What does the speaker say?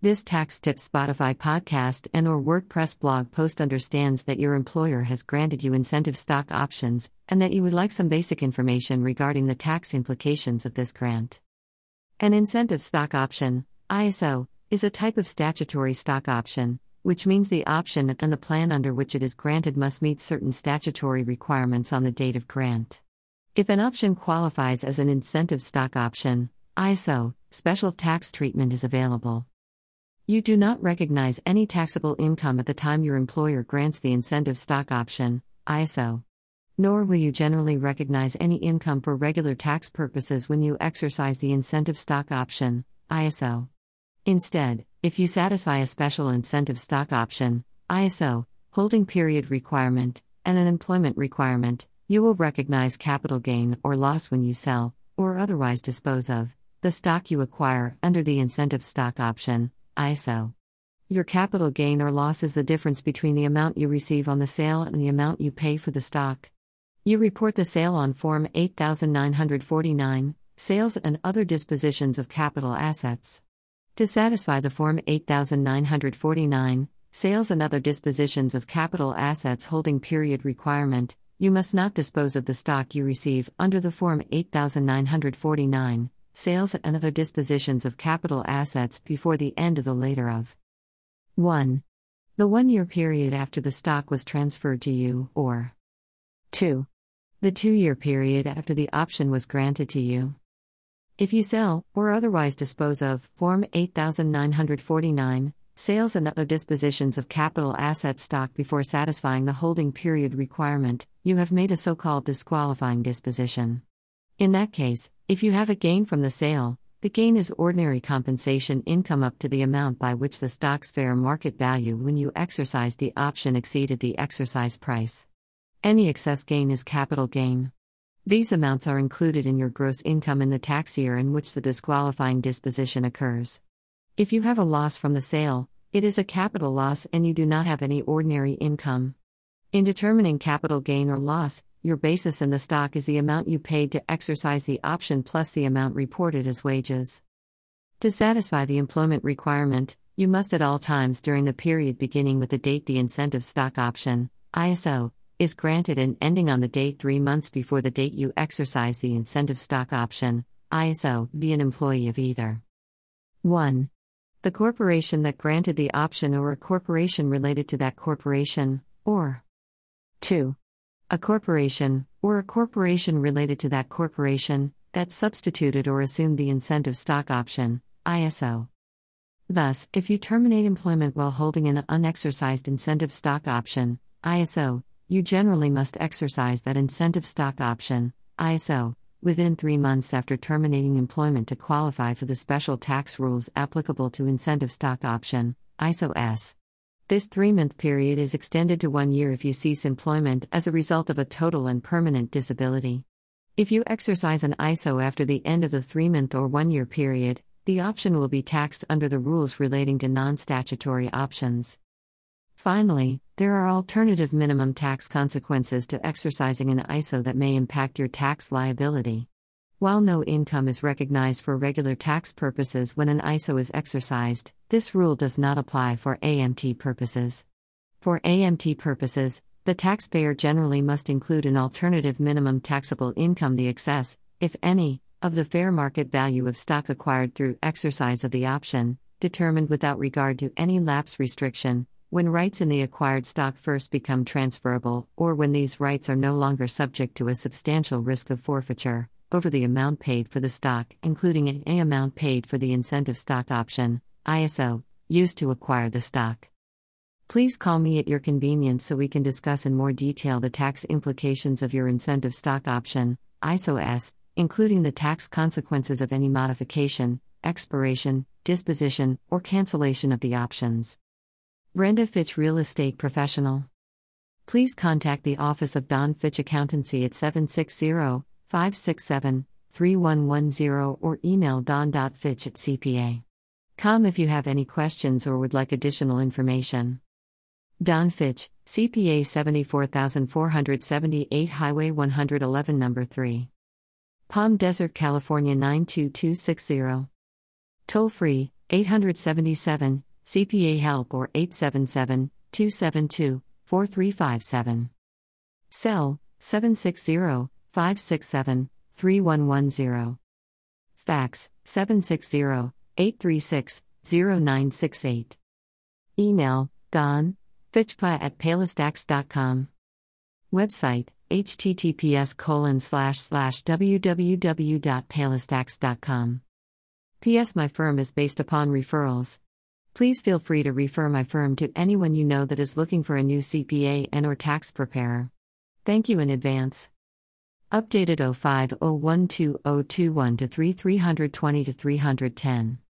This tax tip Spotify podcast and or WordPress blog post understands that your employer has granted you incentive stock options and that you would like some basic information regarding the tax implications of this grant. An incentive stock option, ISO, is a type of statutory stock option, which means the option and the plan under which it is granted must meet certain statutory requirements on the date of grant. If an option qualifies as an incentive stock option, ISO, special tax treatment is available. You do not recognize any taxable income at the time your employer grants the incentive stock option, ISO. Nor will you generally recognize any income for regular tax purposes when you exercise the incentive stock option, ISO. Instead, if you satisfy a special incentive stock option, ISO, holding period requirement, and an employment requirement, you will recognize capital gain or loss when you sell, or otherwise dispose of, the stock you acquire under the incentive stock option, ISO. Your capital gain or loss is the difference between the amount you receive on the sale and the amount you pay for the stock. You report the sale on Form 8949, Sales and Other Dispositions of Capital Assets. To satisfy the Form 8949, Sales and Other Dispositions of Capital Assets holding period requirement, you must not dispose of the stock you receive under the Form 8949 sales and other dispositions of capital assets before the end of the later of 1. The one year period after the stock was transferred to you, or 2. The two year period after the option was granted to you. If you sell, or otherwise dispose of, Form 8949, sales and other dispositions of capital asset stock before satisfying the holding period requirement, you have made a so called disqualifying disposition. In that case, if you have a gain from the sale, the gain is ordinary compensation income up to the amount by which the stock's fair market value when you exercised the option exceeded the exercise price. Any excess gain is capital gain. These amounts are included in your gross income in the tax year in which the disqualifying disposition occurs. If you have a loss from the sale, it is a capital loss and you do not have any ordinary income. In determining capital gain or loss, your basis in the stock is the amount you paid to exercise the option plus the amount reported as wages. To satisfy the employment requirement, you must at all times during the period beginning with the date the incentive stock option, ISO, is granted and ending on the date three months before the date you exercise the incentive stock option, ISO, be an employee of either 1. The corporation that granted the option or a corporation related to that corporation, or 2 a corporation, or a corporation related to that corporation, that substituted or assumed the incentive stock option, ISO. Thus, if you terminate employment while holding an unexercised incentive stock option, ISO, you generally must exercise that incentive stock option, ISO, within three months after terminating employment to qualify for the special tax rules applicable to incentive stock option, ISO S. This three month period is extended to one year if you cease employment as a result of a total and permanent disability. If you exercise an ISO after the end of the three month or one year period, the option will be taxed under the rules relating to non statutory options. Finally, there are alternative minimum tax consequences to exercising an ISO that may impact your tax liability. While no income is recognized for regular tax purposes when an ISO is exercised, this rule does not apply for AMT purposes. For AMT purposes, the taxpayer generally must include an alternative minimum taxable income, the excess, if any, of the fair market value of stock acquired through exercise of the option, determined without regard to any lapse restriction, when rights in the acquired stock first become transferable, or when these rights are no longer subject to a substantial risk of forfeiture over the amount paid for the stock, including an A amount paid for the incentive stock option, ISO, used to acquire the stock. Please call me at your convenience so we can discuss in more detail the tax implications of your incentive stock option, ISO S, including the tax consequences of any modification, expiration, disposition, or cancellation of the options. Brenda Fitch Real Estate Professional. Please contact the Office of Don Fitch Accountancy at 760 567 3110 or email don.fitch at cpa.com if you have any questions or would like additional information. Don Fitch, CPA 74478 Highway 111 Number 3. Palm Desert, California 92260. Toll free 877, CPA Help or 877 272 4357. Cell 760 567 3110. Fax 760 836 0968. Email don fitchpa at palistax.com. Website https colon slash slash www.palistax.com. P.S. My firm is based upon referrals. Please feel free to refer my firm to anyone you know that is looking for a new CPA and or tax preparer. Thank you in advance. Updated 05 012 021 to 3 320 to 310.